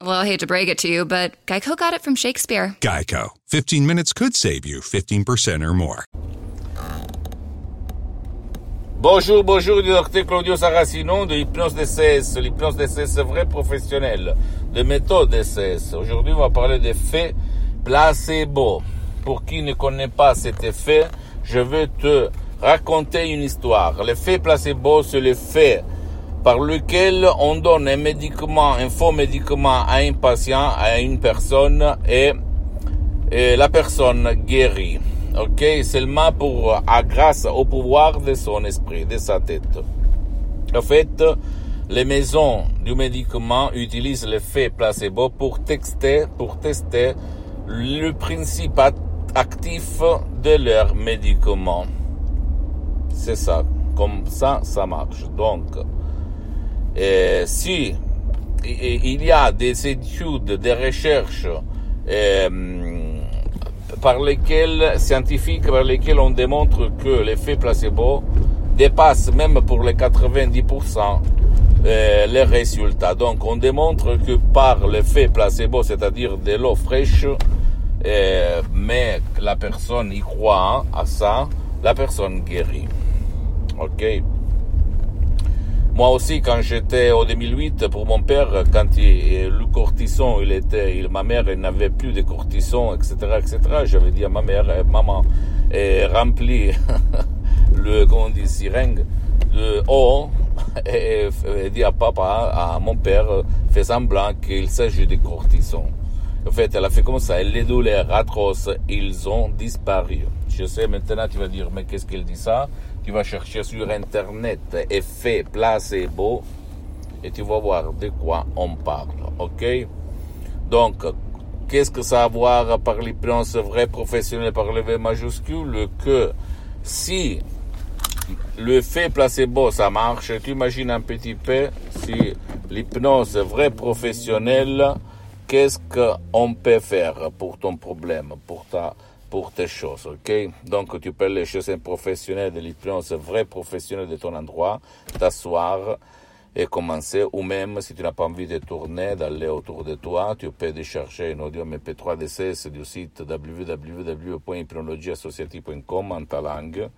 Well, I hate to break it to you, but Geico got it from Shakespeare. Geico. 15 minutes could save you 15% or more. Bonjour, bonjour du docteur Claudio Saracino de l'hypnose DCS, l'hypnose DCS vrai professionnel, de méthode DCS. Aujourd'hui, on va parler des faits placebo. Pour qui ne connaît pas cet effet, je vais te raconter une histoire. L'effet placebo, c'est l'effet par lequel on donne un médicament, un faux médicament à un patient, à une personne et, la personne guérit ok, seulement pour, à grâce au pouvoir de son esprit, de sa tête. En fait, les maisons du médicament utilisent l'effet placebo pour tester, pour tester le principe actif de leur médicament. C'est ça. Comme ça, ça marche. Donc, euh, si il y a des études, des recherches, euh, par lesquels, scientifiques par lesquels on démontre que l'effet placebo dépasse même pour les 90% euh, les résultats. Donc on démontre que par l'effet placebo, c'est-à-dire de l'eau fraîche, mais la personne y croit à ça, la personne guérit. Ok? Moi aussi, quand j'étais au 2008 pour mon père, quand il, le cortison, il était, ma mère n'avait plus de cortison, etc., etc. J'avais dit à ma mère, maman, eh, remplis le, comment on dit, seringue de eau et, et dit à papa, à mon père, fais semblant qu'il s'agit de cortison. En fait, elle a fait comme ça. Et les douleurs atroces, ils ont disparu. Je sais maintenant, tu vas dire, mais qu'est-ce qu'elle dit ça? Tu vas chercher sur Internet effet placebo et tu vas voir de quoi on parle. OK? Donc, qu'est-ce que ça a à voir par l'hypnose vrai professionnel par le V majuscule Que si l'effet placebo, ça marche, tu imagines un petit peu si l'hypnose vrai professionnel, qu'est-ce qu'on peut faire pour ton problème, pour ta pour tes choses, ok? Donc tu peux aller chez un professionnel de l'hypnose, vrai professionnel de ton endroit, t'asseoir et commencer, ou même si tu n'as pas envie de tourner, d'aller autour de toi, tu peux décharger un audio MP3 DCS du site www.hypnologieassociative.com en ta langue,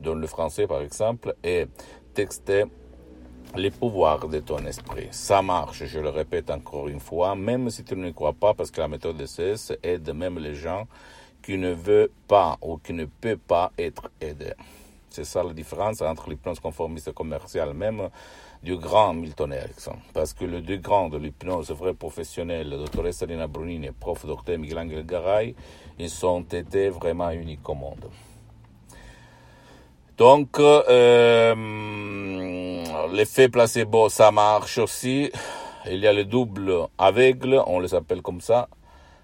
dans le français par exemple, et texter les pouvoirs de ton esprit. Ça marche, je le répète encore une fois, même si tu ne crois pas, parce que la méthode DCS aide même les gens qui ne veut pas ou qui ne peut pas être aidé. C'est ça la différence entre l'hypnose conformiste commerciale même du grand Milton Erickson. Parce que les deux grands de l'hypnose vrai professionnel, le Dr. Estelina Brunini et prof Dr. Miguel Angel Garay, ils sont été vraiment uniques au monde. Donc, euh, l'effet placebo, ça marche aussi. Il y a le double aveugle, on les appelle comme ça.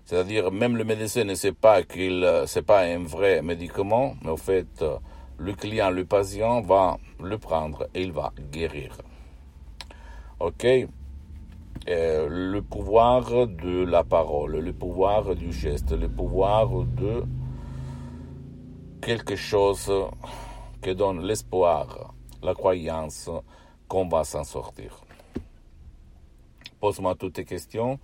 C'est-à-dire, même le médecin ne sait pas qu'il, c'est pas un vrai médicament, mais au fait, le client, le patient va le prendre et il va guérir. Ok? le pouvoir de la parole, le pouvoir du geste, le pouvoir de quelque chose qui donne l'espoir, la croyance qu'on va s'en sortir. Pose-moi toutes tes questions.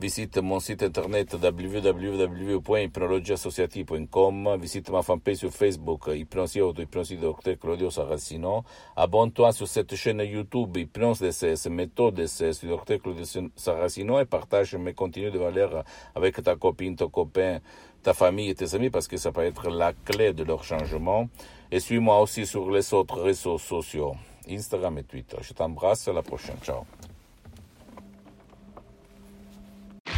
Visite mon site internet www.hypnologieassociative.com. Visite ma fanpage sur Facebook, Hypnosie Auto, Hypnosie Dr Claudio Saracino. Abonne-toi sur cette chaîne YouTube, Hypnose DCS, méthode DCS Dr Claudio Saracino et partage mes contenus de valeur avec ta copine, ton copain, ta famille et tes amis parce que ça peut être la clé de leur changement. Et suis-moi aussi sur les autres réseaux sociaux, Instagram et Twitter. Je t'embrasse, à la prochaine. Ciao.